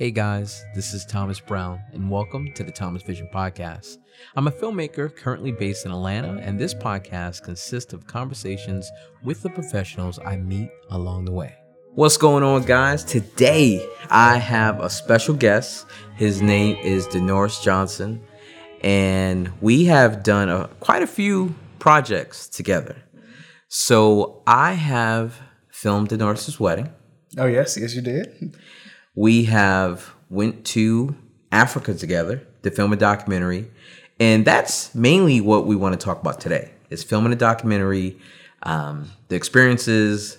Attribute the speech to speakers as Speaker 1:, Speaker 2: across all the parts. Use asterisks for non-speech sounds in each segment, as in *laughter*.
Speaker 1: Hey guys, this is Thomas Brown, and welcome to the Thomas Vision Podcast. I'm a filmmaker currently based in Atlanta, and this podcast consists of conversations with the professionals I meet along the way. What's going on, guys? Today I have a special guest. His name is Denoris Johnson, and we have done a, quite a few projects together. So I have filmed Denoris's wedding.
Speaker 2: Oh yes, yes you did. *laughs*
Speaker 1: We have went to Africa together to film a documentary, and that's mainly what we want to talk about today. Is filming a documentary, um, the experiences,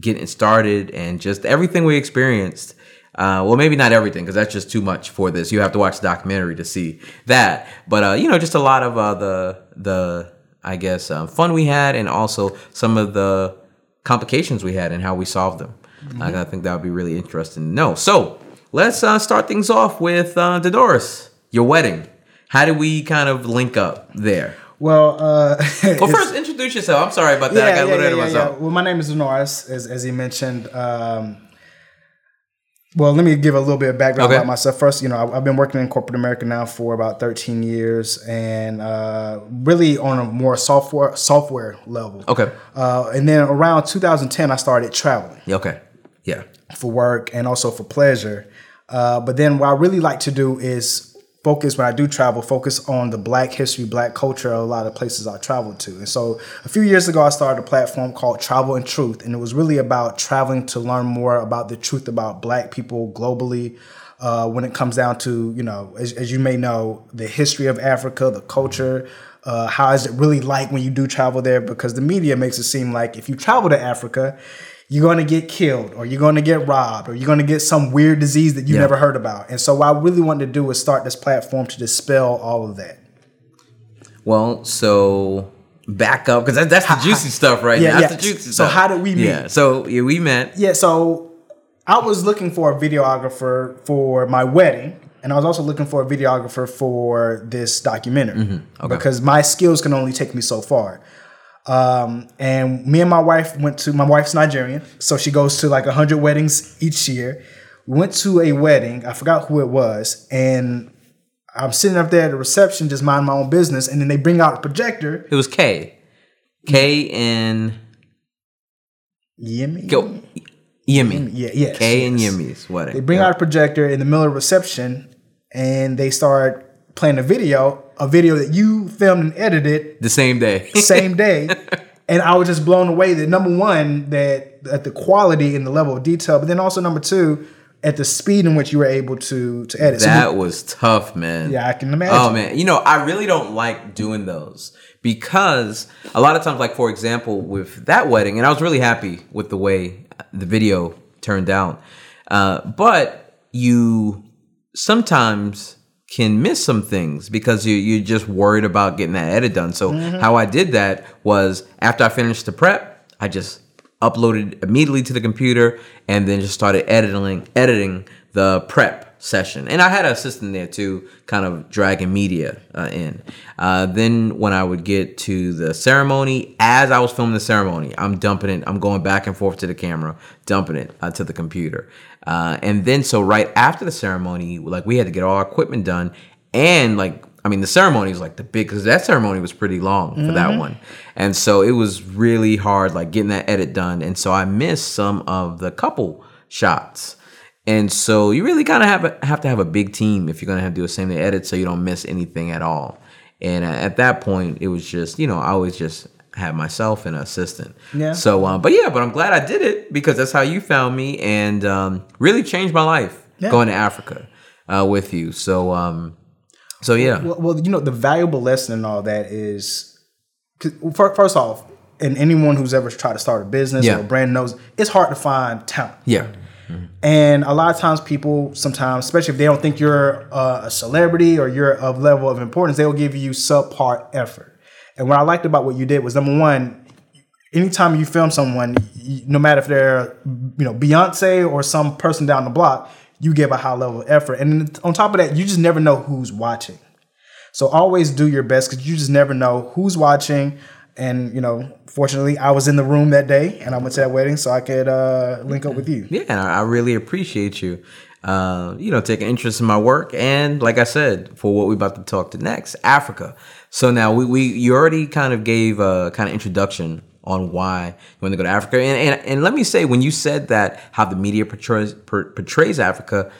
Speaker 1: getting started, and just everything we experienced. Uh, well, maybe not everything because that's just too much for this. You have to watch the documentary to see that. But uh, you know, just a lot of uh, the the I guess uh, fun we had, and also some of the complications we had and how we solved them. Mm-hmm. I think that would be really interesting to know. So let's uh, start things off with uh, Denoris, your wedding. How did we kind of link up there?
Speaker 2: Well, uh, *laughs*
Speaker 1: well, first introduce yourself. I'm sorry about that.
Speaker 2: Yeah,
Speaker 1: I got
Speaker 2: yeah,
Speaker 1: a little
Speaker 2: yeah,
Speaker 1: of
Speaker 2: yeah,
Speaker 1: myself.
Speaker 2: Well, my name is Denoris, as, as he mentioned. Um, well, let me give a little bit of background
Speaker 1: Okay.
Speaker 2: about myself. First, you know, I, I've been working in corporate America now for about 13 years, and uh, really on a more software software level.
Speaker 1: Okay.
Speaker 2: Uh, and then around 2010, I started traveling.
Speaker 1: Okay. Yeah.
Speaker 2: for work and also for pleasure. Uh, but then what I really like to do is focus when I do travel, focus on the black history, black culture a lot of places I traveled to. And so a few years ago, I started a platform called Travel and Truth. And it was really about traveling to learn more about the truth about black people globally. Uh, when it comes down to, you know, as, as you may know, the history of Africa, the culture, uh, how is it really like when you do travel there? Because the media makes it seem like if you travel to Africa, you're going to get killed or you're going to get robbed or you're going to get some weird disease that you
Speaker 1: Yeah.
Speaker 2: never heard about. And so what I really wanted to do is start this platform to dispel all of that.
Speaker 1: Well, so back up because that, that's the juicy stuff right
Speaker 2: yeah,
Speaker 1: now. That's
Speaker 2: yeah.
Speaker 1: the juicy
Speaker 2: So
Speaker 1: stuff.
Speaker 2: how did we meet?
Speaker 1: Yeah. So yeah, we met.
Speaker 2: Yeah, so I was looking for a videographer for my wedding. And I was also looking for a videographer for this documentary mm-hmm. because my skills can only take me so far. Um, and me and my wife went to my wife's Nigerian, so she goes to like hundred weddings each year. We went to a wedding. I forgot who it was, and I'm sitting up there at the reception, just minding my own business. And then they bring out a projector.
Speaker 1: It was K. K and
Speaker 2: Yemi.
Speaker 1: go Yemi.
Speaker 2: Yeah, yes,
Speaker 1: K and
Speaker 2: yes.
Speaker 1: Yemi's wedding.
Speaker 2: They bring out a projector in the middle of reception, and they start playing a video, a video that you filmed and edited
Speaker 1: the same day.
Speaker 2: same day. *laughs* and I was just blown away that number one, that at the quality and the level of detail, but then also number two, at the speed in which you were able to to edit. So
Speaker 1: That was tough, man.
Speaker 2: Yeah, I can imagine.
Speaker 1: Oh man, you know I really don't like doing those because a lot of times, like for example, with that wedding, and I was really happy with the way the video turned out, uh, but you sometimes can miss some things because you you're just worried about getting that edit done. So how I did that was after I finished the prep, I just uploaded immediately to the computer and then just started editing editing the prep session. And i had an assistant there too kind of dragging media uh, in. Uh, then when i would get to the ceremony as i was filming the ceremony i'm dumping it i'm going back and forth to the camera dumping it uh, to the computer uh, and then so right after the ceremony like we had to get all our equipment done and like I mean, the ceremony was like the big because that ceremony was pretty long for that one, and so it was really hard, like getting that edit done. And so I missed some of the couple shots, and so you really kind of have a, have to have a big team if you're gonna have to do a same day edit, so you don't miss anything at all. And uh, at that point, it was just you know I always just had myself and an assistant.
Speaker 2: Yeah.
Speaker 1: So, um, but yeah, but I'm glad I did it because that's how you found me and um, really changed my life
Speaker 2: Yeah.
Speaker 1: going to Africa uh, with you. So, um, so yeah.
Speaker 2: Well, well, you know, the valuable lesson in all that is, first off, and anyone who's ever tried to start a business
Speaker 1: Yeah.
Speaker 2: or a brand knows it's hard to find talent.
Speaker 1: Yeah.
Speaker 2: And a lot of times, people sometimes, especially if they don't think you're a celebrity or you're of level of importance, they will give you subpar effort. And what I liked about what you did was number one, anytime you film someone, no matter if they're you know Beyonce or some person down the block, you give a high level of effort. And on top of that, you just never know who's watching. So always do your best because you just never know who's watching. And you know, fortunately, I was in the room that day, and I went to that wedding, so I could uh, link up with you.
Speaker 1: Yeah, I really appreciate you. Uh, you know, take an interest in my work, and like I said, for what we're about to talk to next, Africa. So now we, we you already kind of gave a kind of introduction on why you want to go to Africa, and and, and let me say when you said that how the media portrays portrays Africa,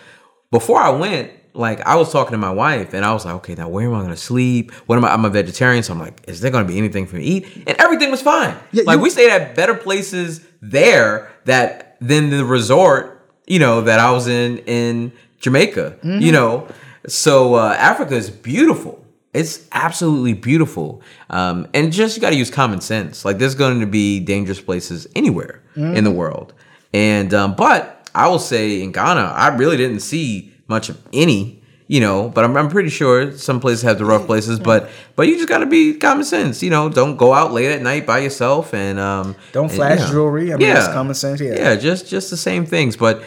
Speaker 1: before I went, like I was talking to my wife and I was like, okay, now where am I gonna sleep? What am I? I'm a vegetarian, so I'm like, is there gonna be anything for me to eat? And everything was fine. Yeah, like you, we stayed at better places there that than the resort, you know, that I was in in Jamaica. Mm-hmm. You know, so uh, Africa is beautiful. It's absolutely beautiful, um, and just you got to use common sense. Like there's going to be dangerous places anywhere mm-hmm. in the world, and um, but I will say in Ghana, I really didn't see much of any, you know. But I'm, I'm pretty sure some places have the rough places. But but you just got to be common sense, you know. Don't go out late at night by yourself and um.
Speaker 2: Don't
Speaker 1: and,
Speaker 2: flash jewelry. I mean, yeah, common sense. Yeah,
Speaker 1: yeah, just just the same things, but.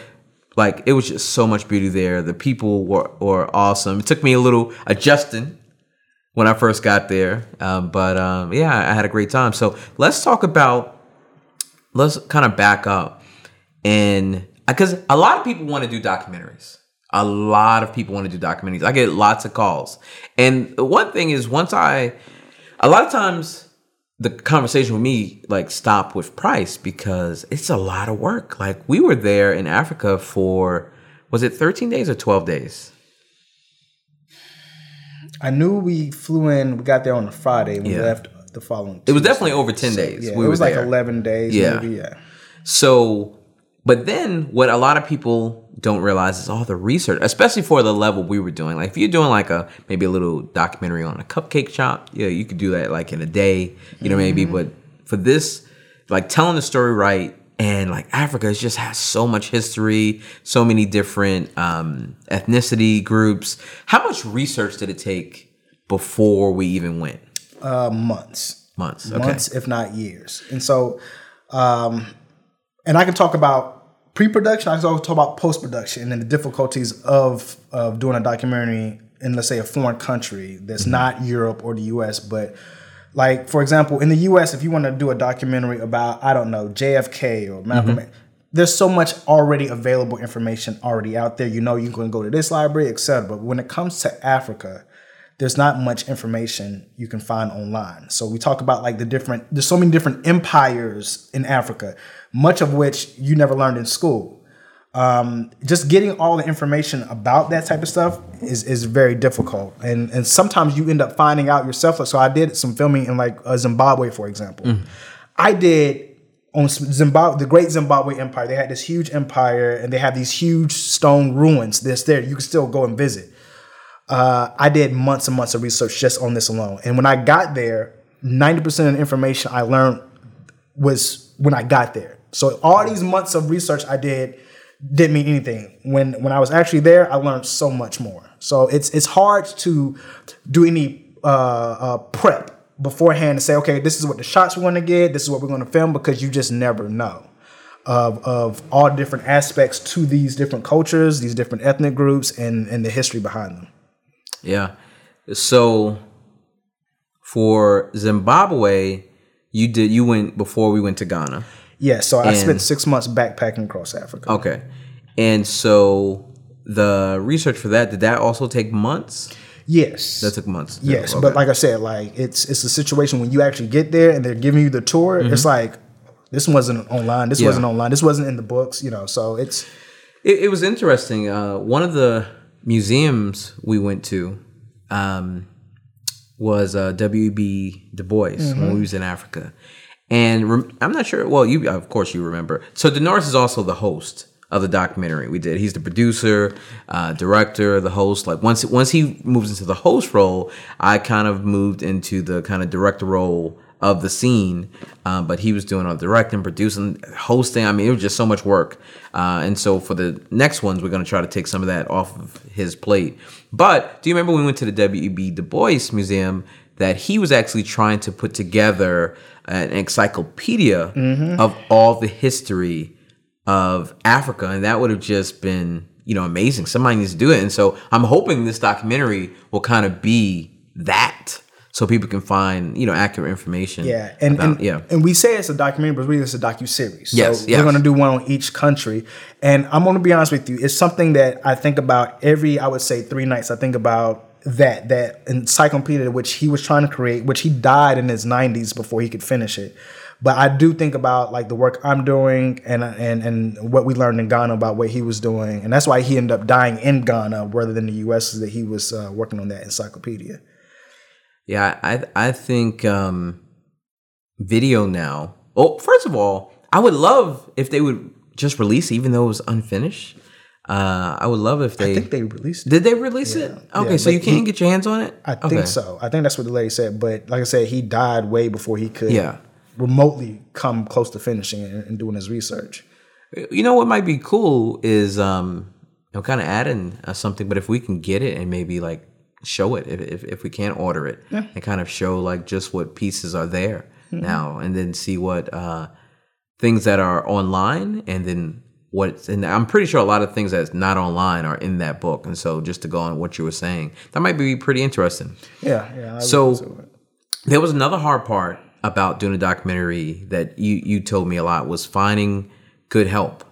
Speaker 1: Like it was just so much beauty there. The people were, were awesome. It took me a little adjusting when I first got there, um, but um, yeah, I had a great time. So let's talk about let's kind of back up and because a lot of people want to do documentaries a lot of people want to do documentaries. I get lots of calls. And one thing is once I a lot of times the conversation with me like stop with price because it's a lot of work. Like we were there in Africa for was it 13 days or 12 days?
Speaker 2: I knew we flew in, we got there on a Friday we yeah. left the following
Speaker 1: Tuesday. It was definitely over 10 so, days.
Speaker 2: Yeah, we it was like there. 11 days yeah. maybe, yeah.
Speaker 1: So but then what a lot of people don't realize is all the research, especially for the level we were doing. Like if you're doing like a maybe a little documentary on a cupcake shop, yeah, you could do that like in a day, you know, maybe. Mm-hmm. But for this, like telling the story right, and like Africa just has so much history, so many different um, ethnicity groups. How much research did it take before we even went?
Speaker 2: Uh, months.
Speaker 1: Months. Okay.
Speaker 2: Months, if not years. And so, um, and I can talk about pre-production. I always talk about post-production and the difficulties of of doing a documentary in let's say a foreign country that's mm-hmm. not Europe or the U.S. But like for example, in the U.S., if you want to do a documentary about I don't know JFK or Malcolm. Mm-hmm. There's so much already available information already out there. You know, you can go to this library, etc. But when it comes to Africa, there's not much information you can find online. So we talk about like the different, there's so many different empires in Africa much of which you never learned in school. Um, just getting all the information about that type of stuff is, is very difficult, and and sometimes you end up finding out yourself. So I did some filming in like uh, Zimbabwe, for example. Mm. I did on Zimbabwe, the Great Zimbabwe Empire. They had this huge empire, and they have these huge stone ruins that's there. You can still go and visit. Uh, I did months and months of research just on this alone, and when I got there, ninety percent of the information I learned was when I got there. So all these months of research I did didn't mean anything. When when I was actually there, I learned so much more. So it's it's hard to do any uh, uh, prep beforehand to say, okay, this is what the shots we're going to get, this is what we're going to film, because you just never know of of all different aspects to these different cultures, these different ethnic groups, and and the history behind them.
Speaker 1: Yeah. So for Zimbabwe, you did you went before we went to Ghana.
Speaker 2: Yeah, so I and, spent six months backpacking across Africa.
Speaker 1: Okay, and so the research for that did that also take months?
Speaker 2: Yes,
Speaker 1: that took months.
Speaker 2: Yes, okay. but like I said, like it's it's a situation when you actually get there and they're giving you the tour. Mm-hmm. It's like this wasn't online. This yeah. wasn't online. This wasn't in the books. You know, so it's
Speaker 1: it, it was interesting. Uh, one of the museums we went to. Um, was uh, W.B. Du Bois mm-hmm. when we was in Africa, and rem- I'm not sure. Well, you of course you remember. So Denoris is also the host of the documentary we did. He's the producer, uh, director, the host. Like once once he moves into the host role, I kind of moved into the kind of director role of the scene. Um, but he was doing all directing, producing, hosting. I mean, it was just so much work. Uh, and so for the next ones, we're going to try to take some of that off of his plate. But do you remember when we went to the W.E.B. Du Bois Museum? That he was actually trying to put together an encyclopedia mm-hmm. of all the history of Africa, and that would have just been you know amazing. Somebody needs to do it, and so I'm hoping this documentary will kind of be that. So people can find you know accurate information.
Speaker 2: Yeah, and
Speaker 1: about-
Speaker 2: and,
Speaker 1: yeah,
Speaker 2: and we say it's a documentary, but really it's a docu series. So
Speaker 1: Yes, yes.
Speaker 2: we're going to do one on each country, and I'm going to be honest with you, it's something that I think about every, I would say, three nights. I think about that that encyclopedia which he was trying to create, which he died in his 90s before he could finish it. But I do think about like the work I'm doing and and and what we learned in Ghana about what he was doing, and that's why he ended up dying in Ghana rather than the U.S. Is that he was uh, working on that encyclopedia.
Speaker 1: Yeah. I I think um, video now. Well, first of all, I would love if they would just release, even though it was unfinished. Uh, I would love if they.
Speaker 2: I think they released. it.
Speaker 1: did they release it? Okay,
Speaker 2: Yeah,
Speaker 1: so you can't
Speaker 2: he-
Speaker 1: get your hands on it.
Speaker 2: I
Speaker 1: okay.
Speaker 2: think so. I think that's what the lady said. But like I said, he died way before he could
Speaker 1: Yeah.
Speaker 2: remotely come close to finishing it and, and doing his research.
Speaker 1: You know what might be cool is um, you know, kind of adding uh, something, but if we can get it and maybe like show it, if if, if we can't order it, and kind of show like just what pieces are there
Speaker 2: Mm-hmm.
Speaker 1: now, and then see what uh, things that are online, and then what's and I'm pretty sure a lot of things that's not online are in that book, and so just to go on what you were saying, that might be pretty interesting.
Speaker 2: Yeah, yeah. I
Speaker 1: So-
Speaker 2: would consider it.
Speaker 1: There was another hard part about doing a documentary that you you told me a lot was finding good help.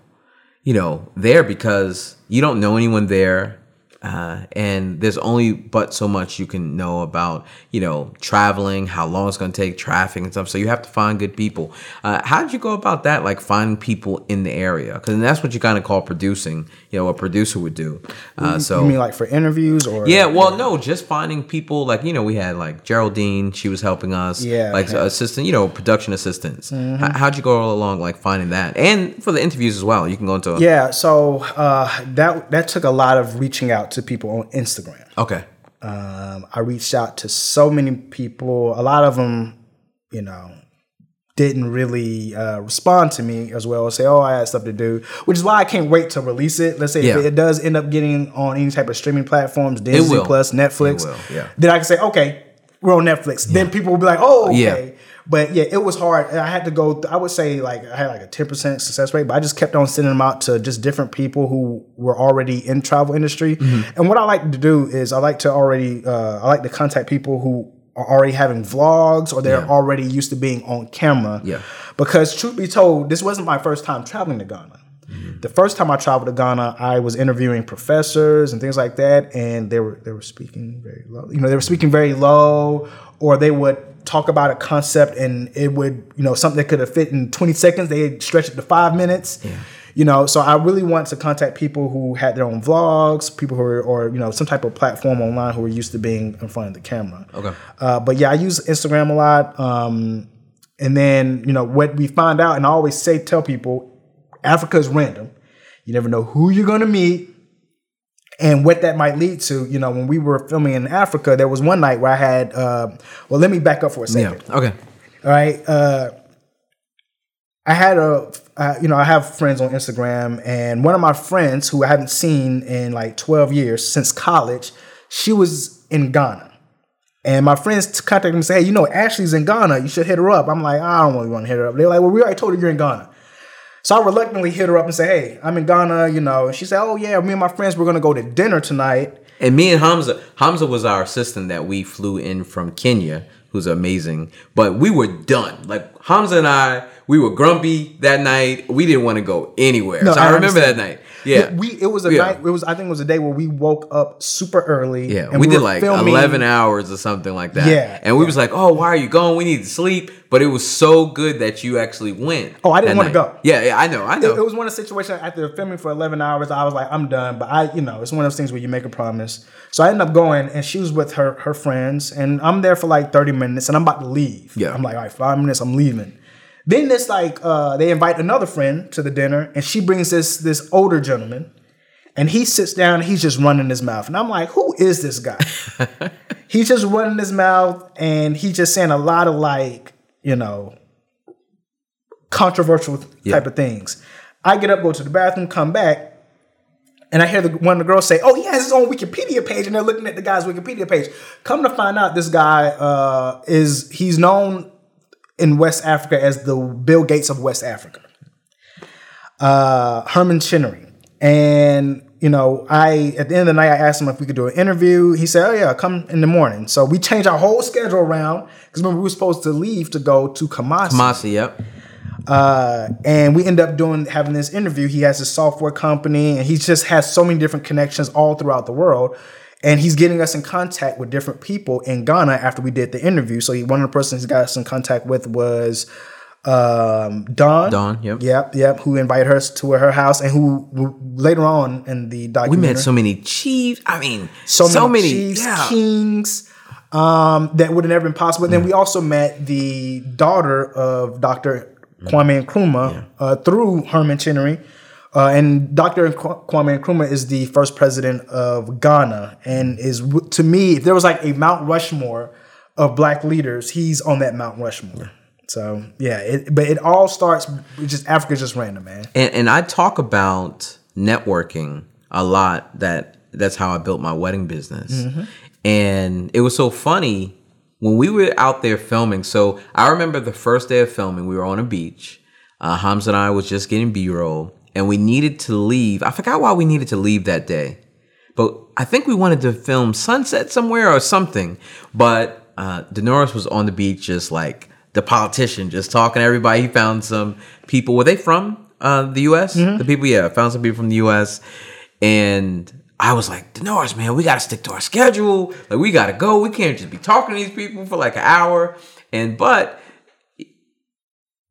Speaker 1: You know, there because you don't know anyone there. Uh, and there's only but so much you can know about, you know, traveling, how long it's going to take, traffic and stuff. So you have to find good people. Uh, how did you go about that? Like finding people in the area, because that's what you kind of call producing. You know, a producer would do. Uh, so
Speaker 2: you mean like for interviews or
Speaker 1: yeah, well, no, just finding people like you know we had like Geraldine, she was helping us.
Speaker 2: Yeah,
Speaker 1: like
Speaker 2: okay.
Speaker 1: assistant, you know, production assistants. How, how'd you go all along like finding that, and for the interviews as well? You can go into
Speaker 2: Yeah, so uh, that that took a lot of reaching out to people on Instagram.
Speaker 1: okay,
Speaker 2: Um, I reached out to so many people. A lot of them, you know, didn't really uh, respond to me as well. Say, "Oh, I had stuff to do," which is why I can't wait to release it. Let's say
Speaker 1: Yeah.
Speaker 2: if it does end up getting on any type of streaming platforms, Disney. Plus, Netflix,
Speaker 1: yeah.
Speaker 2: then I can say, "Okay, we're on Netflix." Then people will be like, "Oh, okay."
Speaker 1: Yeah.
Speaker 2: But yeah, it was hard. I had to go. I would say like I had like a ten percent success rate, but I just kept on sending them out to just different people who were already in travel industry.
Speaker 1: Mm-hmm.
Speaker 2: And what I like to do is I like to already uh, I like to contact people who are already having vlogs or they're
Speaker 1: Yeah.
Speaker 2: already used to being on camera.
Speaker 1: Yeah.
Speaker 2: Because truth be told, this wasn't my first time traveling to Ghana.
Speaker 1: Mm-hmm.
Speaker 2: The first time I traveled to Ghana, I was interviewing professors and things like that, and they were they were speaking very low. You know, they were speaking very low, or they would talk about a concept and it would, you know, something that could have fit in 20 seconds, they stretch it to five minutes. You know, so I really want to contact people who had their own vlogs, people who are, or you know, some type of platform online who are used to being in front of the camera.
Speaker 1: Okay.
Speaker 2: Uh, but yeah, I use Instagram a lot. Um, and then, you know, what we find out, and I always say, tell people, Africa is random. You never know who you're going to meet and what that might lead to. You know, when we were filming in Africa, there was one night where I had, uh, well, let me back up for a second.
Speaker 1: yeah, okay,
Speaker 2: All right. Uh, I had a, uh, you know, I have friends on Instagram, and one of my friends who I haven't seen in like 12 years since college, she was in Ghana. And my friends contacted me and said, hey, you know, Ashley's in Ghana. You should hit her up. I'm like, I don't really want to hit her up. They're like, well, we already told her you're in Ghana. So I reluctantly hit her up and say, hey, I'm in Ghana, you know. And she said, oh, yeah, me and my friends, we're going to go to dinner tonight.
Speaker 1: And me and Hamza, Hamza was our assistant that we flew in from Kenya, who's amazing. But we were done. Like Hamza and I, we were grumpy that night. We didn't want to go anywhere.
Speaker 2: No,
Speaker 1: so I,
Speaker 2: I
Speaker 1: remember that night. Yeah,
Speaker 2: We it was a
Speaker 1: Yeah.
Speaker 2: night. It was I think it was a day where we woke up super early.
Speaker 1: Yeah,
Speaker 2: and
Speaker 1: we, did like
Speaker 2: filming-
Speaker 1: eleven hours or something like that.
Speaker 2: Yeah,
Speaker 1: and we
Speaker 2: yeah.
Speaker 1: was like, "Oh, why are you going? We need to sleep." But it was so good that you actually went.
Speaker 2: Oh, I didn't
Speaker 1: that
Speaker 2: wanna go.
Speaker 1: Yeah, yeah, I know, I
Speaker 2: It,
Speaker 1: know.
Speaker 2: it was one of the situations after filming for 11 hours. I was like, I'm done. But I, you know, it's one of those things where you make a promise. So I ended up going, and she was with her her friends, and I'm there for like 30 minutes, and I'm about to leave.
Speaker 1: Yeah.
Speaker 2: I'm like, all right, five minutes, I'm leaving. Then it's like uh, they invite another friend to the dinner, and she brings this this older gentleman, and he sits down, and he's just running his mouth, and I'm like, who is this guy? *laughs* he's just running his mouth, and he's just saying a lot of like, you know, controversial type of things. I get up, go to the bathroom, come back, and I hear the, one of the girls say, "Oh, he has his own Wikipedia page," and they're looking at the guy's Wikipedia page. Come to find out, this guy uh, is he's known in West Africa as the Bill Gates of West Africa. Uh, Herman Chinery. And you know, I at the end of the night, I asked him if we could do an interview. He said, "Oh yeah, come in the morning." So we changed our whole schedule around because remember we were supposed to leave to go to Kumasi.
Speaker 1: Kumasi, yep.
Speaker 2: Uh, and we end up doing having this interview. He has a software company, and he just has so many different connections all throughout the world. And he's getting us in contact with different people in Ghana after we did the interview. So he, one of the persons he got us in contact with was um, Dawn.
Speaker 1: Dawn, yep.
Speaker 2: Yep, yep. Who invited her to her house and who, who later on in the documentary.
Speaker 1: We met so many chiefs. I mean,
Speaker 2: so,
Speaker 1: so,
Speaker 2: many,
Speaker 1: many,
Speaker 2: chiefs,
Speaker 1: yeah.
Speaker 2: kings um, that would have never been possible. Then we also met the daughter of Dr. Kwame Nkrumah uh, through Herman Chinery. Uh, and Dr. Kwame Nkrumah is the first president of Ghana, and is to me, if there was like a Mount Rushmore of black leaders, he's on that Mount Rushmore. So yeah, it, but it all starts just Africa's just random, man.
Speaker 1: and, and I talk about networking a lot. That that's how I built my wedding business, and it was so funny when we were out there filming. So I remember the first day of filming, we were on a beach. Uh, Hamza and I was just getting B roll, and we needed to leave. I forgot why we needed to leave that day, but I think we wanted to film sunset somewhere or something. But uh, Denoris was on the beach, just like the politician, just talking to everybody. He found some people. Were they from uh, the U.S.? The people, yeah, found some people from the U.S. And I was like, Denoris, man, we got to stick to our schedule. Like, we got to go. We can't just be talking to these people for like an hour. And but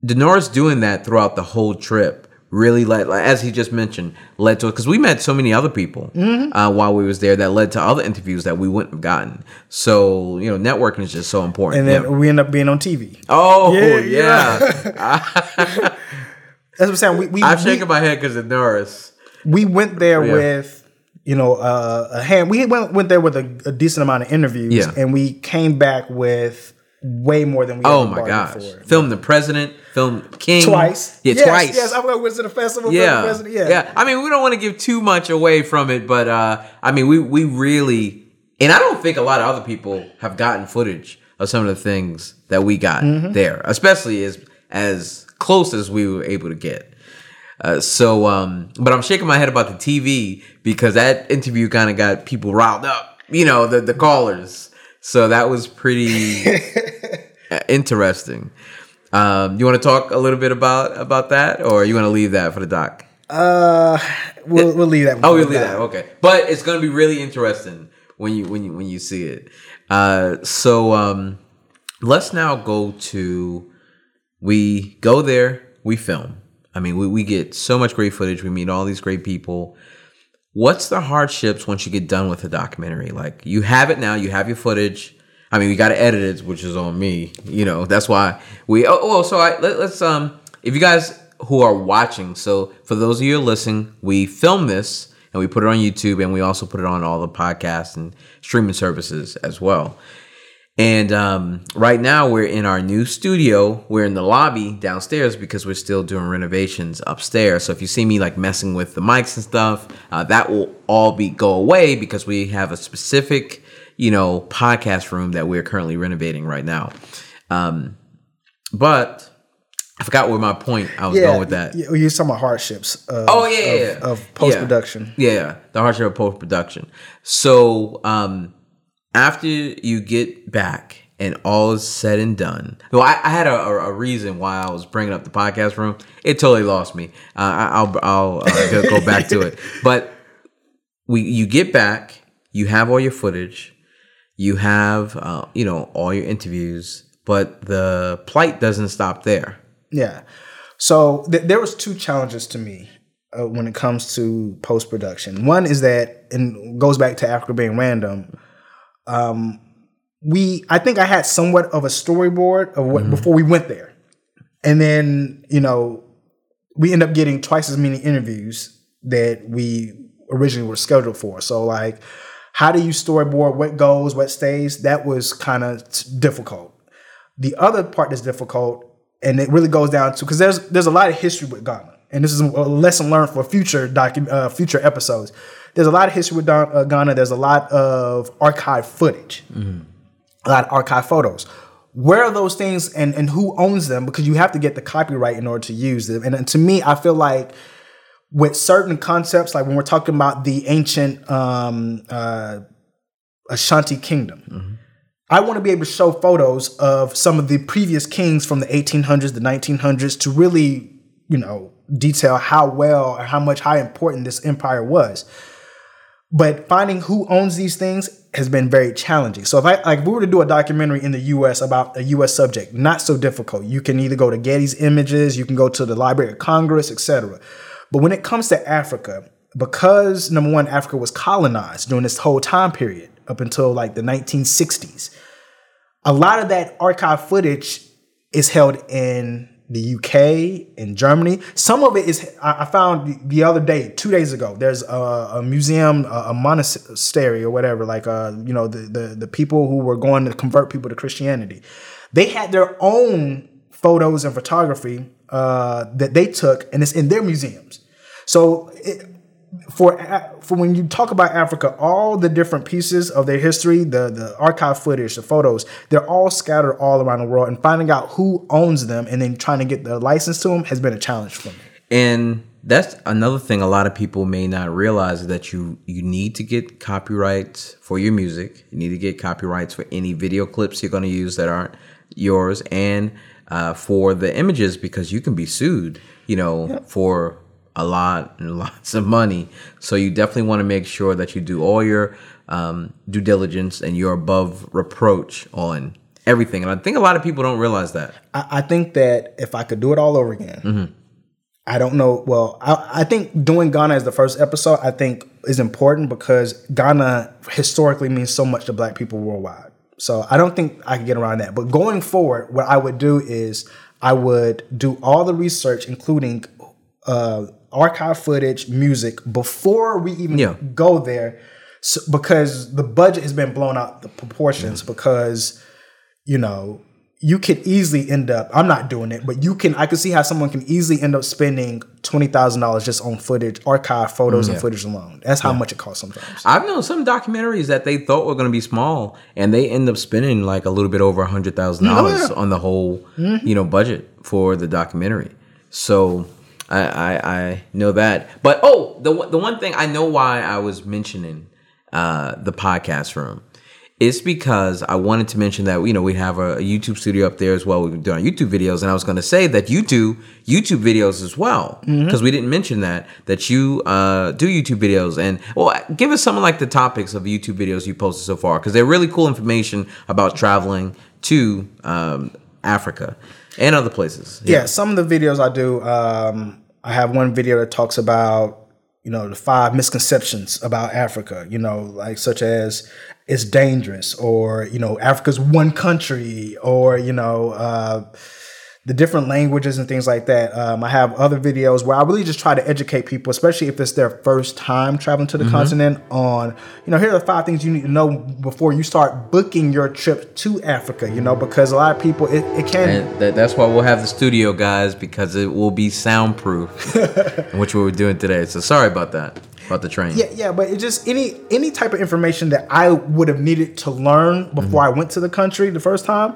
Speaker 1: Denoris doing that throughout the whole trip really led, like, as he just mentioned, led to because we met so many other people uh, while we was there that led to other interviews that we wouldn't have gotten. So you know, networking is just so important.
Speaker 2: And then
Speaker 1: Yeah.
Speaker 2: we end up being on TV.
Speaker 1: oh
Speaker 2: Yeah,
Speaker 1: yeah, *laughs*
Speaker 2: That's what I'm saying. We, we,
Speaker 1: I'm
Speaker 2: we-
Speaker 1: shaking my head because of Denoris.
Speaker 2: we went there
Speaker 1: Yeah.
Speaker 2: with you know uh, a hand we went went there with a, a decent amount of interviews
Speaker 1: Yeah.
Speaker 2: and we came back with way more than we
Speaker 1: Oh my gosh!
Speaker 2: for.
Speaker 1: Filmed the president, filmed King
Speaker 2: twice
Speaker 1: Yeah,
Speaker 2: yes,
Speaker 1: twice.
Speaker 2: yes I went to the festival for the
Speaker 1: yeah,
Speaker 2: president yeah
Speaker 1: yeah. I mean, we don't want to give too much away from it, but uh, I mean, we we really, and I don't think a lot of other people have gotten footage of some of the things that we got
Speaker 2: Mm-hmm.
Speaker 1: there, especially as as close as we were able to get. Uh, so, um, but I'm shaking my head about the TV because that interview kind of got people riled up. You know, the the callers. So that was pretty *laughs* uh, interesting. Um, you want to talk a little bit about about that, or you want to leave that for the doc?
Speaker 2: uh we'll, we'll leave that
Speaker 1: Oh, we'll leave that. Okay, but it's gonna be really interesting when you when you when you see it. Uh, so um, let's now go to we go there, we film. I mean, we, we get so much great footage. We meet all these great people. What's the hardships once you get done with the documentary? Like you have it now, you have your footage. I mean, we got to edit it, which is on me. You know, that's why we. Oh, oh so I let, let's um. If you guys who are watching, so for those of you listening, we film this and we put it on YouTube, and we also put it on all the podcasts and streaming services as well. And um, right now we're in our new studio. We're in the lobby downstairs because we're still doing renovations upstairs. So if you see me like messing with the mics and stuff, uh, that will all be go away because we have a specific, you know, podcast room that we're currently renovating right now. Um, but I forgot where my point I was
Speaker 2: yeah
Speaker 1: going with that.
Speaker 2: you- you're talking about hardships of,
Speaker 1: Oh yeah, yeah,
Speaker 2: of,
Speaker 1: yeah.
Speaker 2: of post-production
Speaker 1: Yeah, yeah, the hardship of post production. So um, after you get back and all is said and done, well, I, I had a, a, reason why I was bringing up the podcast room. It totally lost me. Uh, I, I'll I'll uh, go, go back to it, *laughs* but we you get back, you have all your footage, you have uh, you know all your interviews, but the plight doesn't stop there.
Speaker 2: Yeah. So th- there was two challenges to me uh, when it comes to post production. One is that, and goes back to Africa being random. Um, we, I think I had somewhat of a storyboard of what before we went there, and then you know we end up getting twice as many interviews that we originally were scheduled for. So like, how do you storyboard what goes, what stays? That was kind of difficult. The other part that's difficult, and it really goes down to because there's there's a lot of history with Ghana, and this is a lesson learned for future docu- uh, future episodes. There's a lot of history with Don, uh, Ghana. There's a lot of archive footage, a lot of archive photos. Where are those things, and and who owns them? Because you have to get the copyright in order to use them. And, and to me, I feel like with certain concepts, like when we're talking about the ancient um, uh, Ashanti kingdom. I want to be able to show photos of some of the previous kings from the 1800s, the 1900s, to really, you know, detail how well or how much, how important this empire was. But finding who owns these things has been very challenging. So if I like if we were to do a documentary in the US about a US subject, not so difficult. You can either go to Getty's images, you can go to the Library of Congress, etc. But when it comes to Africa, because number one, Africa was colonized during this whole time period up until like the 1960s, a lot of that archive footage is held in the UK and Germany. Some of it is I found the other day, two days ago. There's a, a museum, a, a monastery or whatever, like uh, you know the, the the people who were going to convert people to Christianity. They had their own photos and photography uh, that they took, and it's in their museums. So it, for for when you talk about Africa, all the different pieces of their history, the the archive footage, the photos, they're all scattered all around the world, and finding out who owns them and then trying to get the license to them has been a challenge for me.
Speaker 1: And that's another thing a lot of people may not realize is that you you need to get copyrights for your music. You need to get copyrights for any video clips you're going to use that aren't yours, and uh, for the images because you can be sued. You know for a lot and *laughs* lots of money. So you definitely want to make sure that you do all your um, due diligence and you're above reproach on everything. And I think a lot of people don't realize that.
Speaker 2: I, I think that if I could do it all over again,
Speaker 1: Mm-hmm.
Speaker 2: I don't know. Well, I, I think doing Ghana as the first episode, I think is important because Ghana historically means so much to Black people worldwide. So I don't think I could get around that. But going forward, what I would do is I would do all the research, including uh, archive footage, music, before we even
Speaker 1: Yeah.
Speaker 2: go there, so, because the budget has been blown out the proportions. Because you know, you could easily end up. I'm not doing it, but you can. I can see how someone can easily end up spending twenty thousand dollars just on footage, archive photos, and footage alone. That's how much it costs sometimes.
Speaker 1: I've known some documentaries that they thought were going to be small, and they end up spending like a little bit over a hundred thousand dollars on the whole, mm-hmm. you know, budget for the documentary. So I, I I know that. But oh, the one- the one thing I know why I was mentioning uh, the podcast room. It's because I wanted to mention that you know we have a, a YouTube studio up there as well. We've been doing YouTube videos, and I was going to say that you do YouTube videos as well because we didn't mention that that you uh, do YouTube videos. And well, give us some of like the topics of YouTube videos you posted so far because they're really cool information about traveling to um, Africa and other places.
Speaker 2: yeah, some of the videos I do, um, I have one video that talks about you know the five misconceptions about Africa. You know, like such as it's dangerous, or you know Africa's one country, or you know. Uh, the different languages and things like that. Um, I have other videos where I really just try to educate people, especially if it's their first time traveling to the continent, on, you know, here are the five things you need to know before you start booking your trip to Africa, you know, because a lot of people, it, it can.
Speaker 1: That, that's why we'll have the studio, guys, because it will be soundproof, *laughs* which we were doing today. So sorry about that, about the train.
Speaker 2: Yeah, yeah, but it just any any type of information that I would have needed to learn before I went to the country the first time,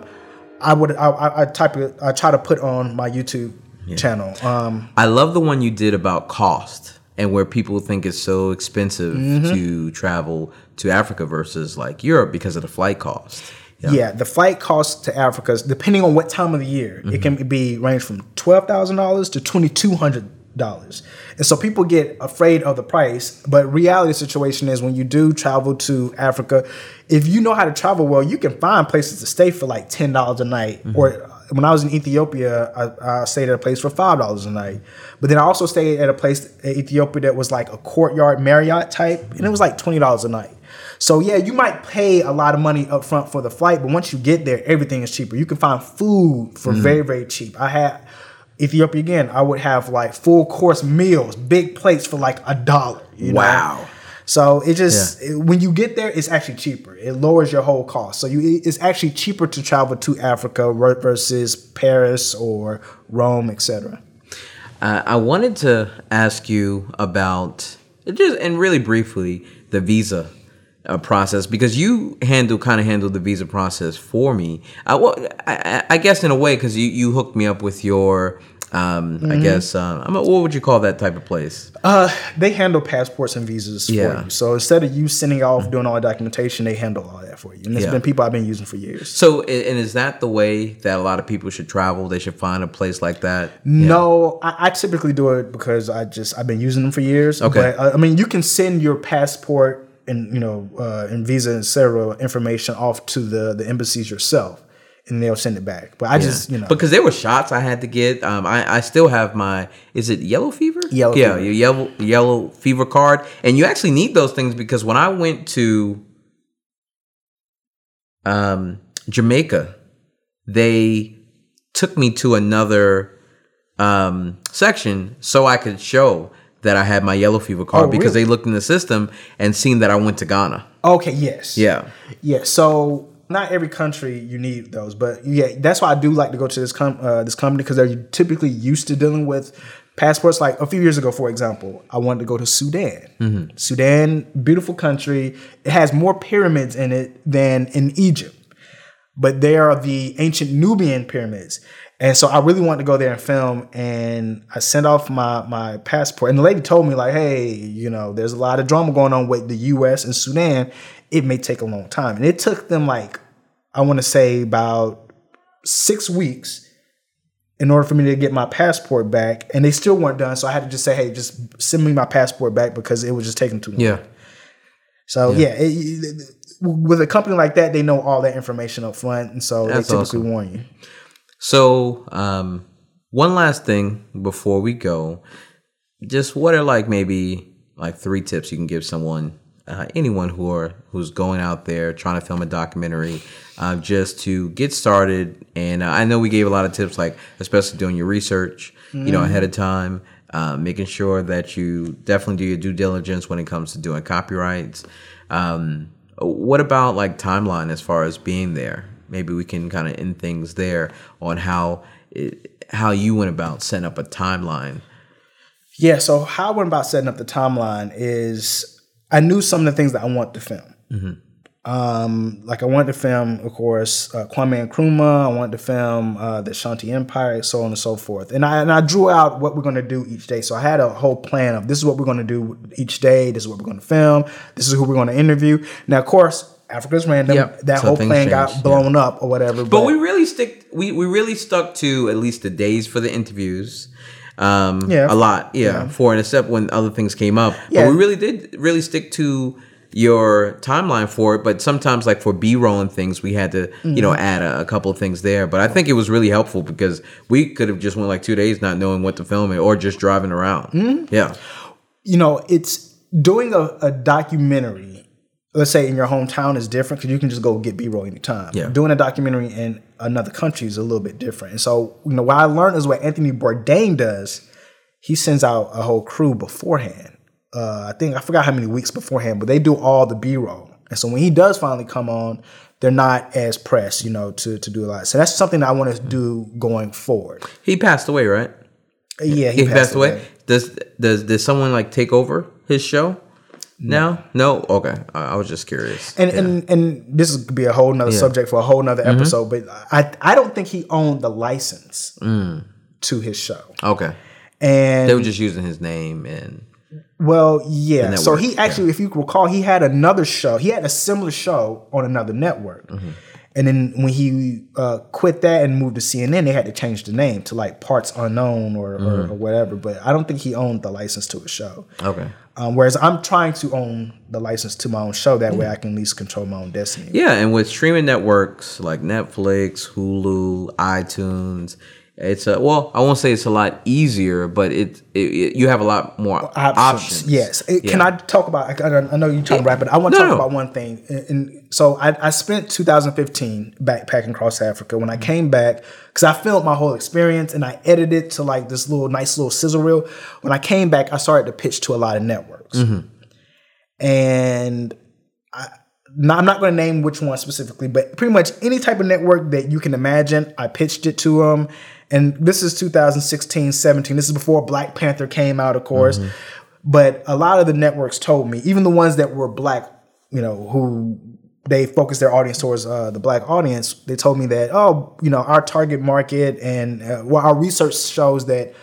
Speaker 2: I would I, I, I type it I try to put on my YouTube channel. Um,
Speaker 1: I love the one you did about cost and where people think it's so expensive to travel to Africa versus like Europe because of the flight cost.
Speaker 2: yeah. the flight cost to Africa, depending on what time of the year, it can be range from twelve thousand dollars to twenty two hundred dollars. And so people get afraid of the price, but reality situation is when you do travel to Africa, if you know how to travel well, you can find places to stay for like ten dollars a night. Mm-hmm. Or when I was in Ethiopia, I, I stayed at a place for five dollars a night. But then I also stayed at a place in Ethiopia that was like a courtyard Marriott type, and it was like twenty dollars a night. So yeah, you might pay a lot of money up front for the flight, but once you get there, everything is cheaper. You can find food for mm-hmm. very, very cheap. I had Ethiopia again, I would have like full course meals, big plates for like a dollar. you know?
Speaker 1: Wow.
Speaker 2: So it just it- when you get there, it's actually cheaper. It lowers your whole cost. So you it's actually cheaper to travel to Africa versus Paris or Rome, etc.
Speaker 1: Uh, I wanted to ask you about just and really briefly the visa uh, process because you handle kind of handled the visa process for me. I, well, I, I guess in a way because you, you hooked me up with your Um,
Speaker 2: Mm-hmm.
Speaker 1: I guess um, I'm a, what would you call that type of place?
Speaker 2: Uh, they handle passports and visas
Speaker 1: Yeah.
Speaker 2: for you. So instead of you sending off doing all the documentation, they handle all that for you. And it's
Speaker 1: Yeah.
Speaker 2: been people I've been using for years.
Speaker 1: So, and is that the way that a lot of people should travel? They should find a place like that.
Speaker 2: No, I, I typically do it because I just I've been using them for years.
Speaker 1: Okay.
Speaker 2: But uh, I mean, you can send your passport and you know uh, and visa and several information off to the the embassies yourself, and they'll send it back. But I just you know
Speaker 1: because there were shots I had to get. Um, I, I still have my is it yellow fever?
Speaker 2: Yellow
Speaker 1: yeah,
Speaker 2: fever.
Speaker 1: your yellow yellow fever card, and you actually need those things because when I went to um, Jamaica, they took me to another um, section so I could show that I had my yellow fever card
Speaker 2: Oh,
Speaker 1: because
Speaker 2: really?
Speaker 1: they looked in the system and seen that I went to Ghana.
Speaker 2: okay yes
Speaker 1: Yeah.
Speaker 2: Yeah, so not every country you need those, but yeah, that's why I do like to go to this com- uh, this company because they're typically used to dealing with passports. Like a few years ago, for example, I wanted to go to Sudan. Sudan, beautiful country. It has more pyramids in it than in Egypt, but they are the ancient Nubian pyramids. And so I really wanted to go there and film, and I sent off my my passport. And the lady told me like, "Hey, you know, there's a lot of drama going on with the U.S. and Sudan. It may take a long time." And it took them like, I want to say about six weeks in order for me to get my passport back, and they still weren't done. So I had to just say, "Hey, just send me my passport back because it was just taking too long."
Speaker 1: Yeah.
Speaker 2: So yeah, it, it- with a company like that, they know all that information up front, and so
Speaker 1: That's
Speaker 2: they typically
Speaker 1: awesome.
Speaker 2: warn you.
Speaker 1: So, um, one last thing before we go, just what are like maybe like three tips you can give someone, uh, anyone who are who's going out there trying to film a documentary, uh, just to get started. And uh, I know we gave a lot of tips, like especially doing your research, you know, ahead of time, uh, making sure that you definitely do your due diligence when it comes to doing copyrights. Um, what about like timeline as far as being there? Maybe we can kind of end things there on how it, how you went about setting up a timeline.
Speaker 2: Yeah, so how I went about setting up the timeline is I knew some of the things that I want to film. Mm-hmm. Um, like I wanted to film, of course, uh, Kwame Nkrumah. I wanted to film uh, the Shanti Empire, so on and so forth. And I and I drew out what we're going to do each day. So I had a whole plan of this is what we're going to do each day. This is what we're going to film. This is who we're going to interview. Now, of course, Africa's random.
Speaker 1: Yep,
Speaker 2: That
Speaker 1: so
Speaker 2: whole plan
Speaker 1: change,
Speaker 2: got blown up or whatever.
Speaker 1: But we really stick we, we really stuck to at least the days for the interviews. Um
Speaker 2: Yeah.
Speaker 1: a lot, yeah, for and except when other things came up.
Speaker 2: Yeah.
Speaker 1: But we really did really stick to your timeline for it, but sometimes like for B-roll and things we had to, you know,
Speaker 2: Mm-hmm.
Speaker 1: add a, a couple of things there. But I think it was really helpful because we could have just went like 2 days not knowing what to film it or just driving around.
Speaker 2: Mm-hmm.
Speaker 1: Yeah.
Speaker 2: you know, it's doing a, a documentary, let's say in your hometown is different because you can just go get B roll anytime.
Speaker 1: Yeah.
Speaker 2: Doing a documentary in another country is a little bit different. And so, you know, what I learned is what Anthony Bourdain does, he sends out a whole crew beforehand. Uh, I think I forgot how many weeks beforehand, but they do all the B roll. And so when he does finally come on, they're not as pressed, you know, to to do a lot. So that's something that I want to do going forward.
Speaker 1: He passed away, right?
Speaker 2: Yeah,
Speaker 1: he passed away. Does does does someone like take over his show No. No. Okay, I, I was just curious.
Speaker 2: and and and this could be a whole nother subject for a whole nother
Speaker 1: Mm-hmm.
Speaker 2: episode but i i don't think he owned the license
Speaker 1: Mm.
Speaker 2: to his show
Speaker 1: okay,
Speaker 2: and
Speaker 1: they were just using his name and
Speaker 2: well yeah so he actually if you recall he had another show he had a similar show on another network
Speaker 1: Mm-hmm.
Speaker 2: and then when he uh, quit that and moved to CNN, they had to change the name to like Parts Unknown or, or,
Speaker 1: Mm-hmm.
Speaker 2: or whatever. But I don't think he owned the license to his show.
Speaker 1: okay.
Speaker 2: Um, whereas I'm trying to own the license to my own show. That way I can at least control my own destiny.
Speaker 1: Yeah, and with streaming networks like Netflix, Hulu, iTunes, it's a well, I won't say it's a lot easier, but it, it, it- you have a lot more options.
Speaker 2: options. Yes. Uh, Can I talk about? I, I know you're talking about, but I want to
Speaker 1: No,
Speaker 2: talk
Speaker 1: no.
Speaker 2: about one thing. And, and so I, I spent 2015 backpacking across Africa. When I came back, because I filmed my whole experience and I edited to like this little nice little sizzle reel. When I came back, I started to pitch to a lot of networks, and I, now, I'm not going to name which one specifically, but pretty much any type of network that you can imagine, I pitched it to them. And this is 2016, 17. This is before Black Panther came out, of course. But a lot of the networks told me, even the ones that were black, you know, who they focus their audience towards uh, the black audience. They told me that, oh, you know, our target market and uh, well, our research shows that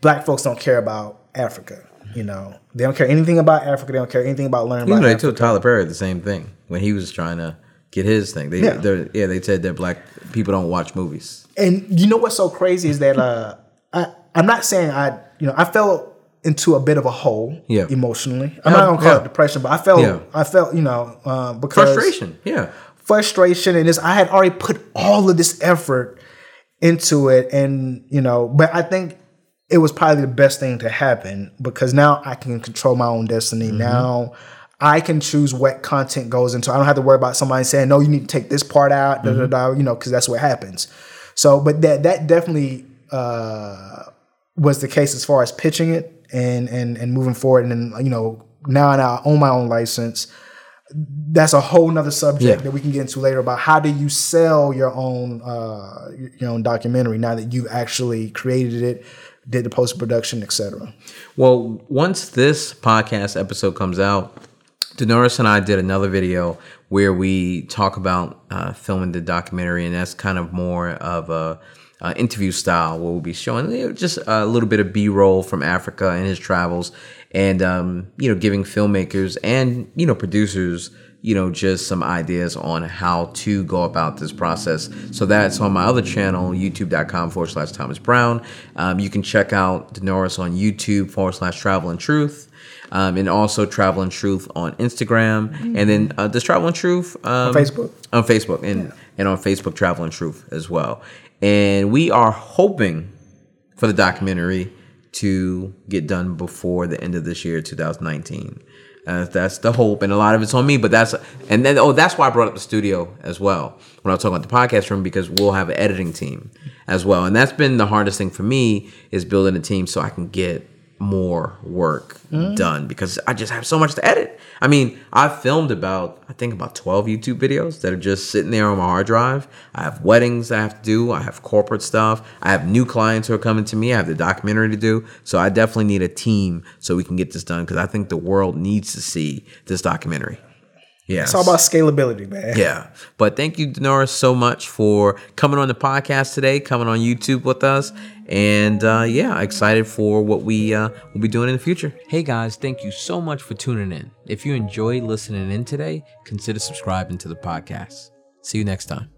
Speaker 2: black folks don't care about Africa. You know, they don't care anything about Africa. They don't care anything about learning
Speaker 1: You
Speaker 2: about
Speaker 1: know, they told Tyler Perry the same thing when he was trying to get his thing. They, Yeah. yeah. they said that black people don't watch movies.
Speaker 2: And you know what's so crazy is that uh, I I'm not saying I you know I fell into a bit of a hole
Speaker 1: Yeah.
Speaker 2: emotionally. I'm
Speaker 1: Yeah,
Speaker 2: not gonna call
Speaker 1: yeah.
Speaker 2: it depression, but I felt
Speaker 1: Yeah.
Speaker 2: I felt you know uh, because
Speaker 1: Frustration. Yeah.
Speaker 2: frustration and this I had already put all of this effort into it and you know but I think it was probably the best thing to happen because now I can control my own destiny now I can choose what content goes into I don't have to worry about somebody saying no you need to take this part out da, da, da, you know because that's what happens so but that that definitely uh was the case as far as pitching it and and and moving forward and then you know now I own my own license that's a whole nother subject
Speaker 1: Yeah.
Speaker 2: that we can get into later about how do you sell your own uh, your own documentary now that you actually created it, did the post production, etc.
Speaker 1: Well, once this podcast episode comes out, Denoris and I did another video where we talk about uh, filming the documentary, and that's kind of more of a uh, interview style where we'll be showing you know, just a little bit of B-roll from Africa and his travels, and um, you know, giving filmmakers and you know producers you know, just some ideas on how to go about this process. So that's on my other channel, youtube.com forward slash Thomas Brown. Um, you can check out Denoris on YouTube forward slash Travel and Truth. Um, and also Travel and Truth on Instagram. And then uh, does Travel and Truth um,
Speaker 2: Facebook.
Speaker 1: On Facebook and, and on Facebook, Travel and Truth as well. And we are hoping for the documentary to get done before the end of this year, 2019. Uh, that's the hope, and a lot of it's on me. But that's and then oh, that's why I brought up the studio as well when I was talking about the podcast room because we'll have an editing team as well, and that's been the hardest thing for me is building a team so I can get more work done because I just have so much to edit. I mean, I've filmed about I think about 12 YouTube videos that are just sitting there on my hard drive. I have weddings I have to do, I have corporate stuff, I have new clients who are coming to me, I have the documentary to do. So I definitely need a team so we can get this done because I think the world needs to see this documentary. Yeah.
Speaker 2: It's all about scalability, man.
Speaker 1: Yeah. But thank you, Denoris, so much for coming on the podcast today, coming on YouTube with us. And uh, yeah, excited for what we uh, will be doing in the future. Hey guys, thank you so much for tuning in. If you enjoyed listening in today, consider subscribing to the podcast. See you next time.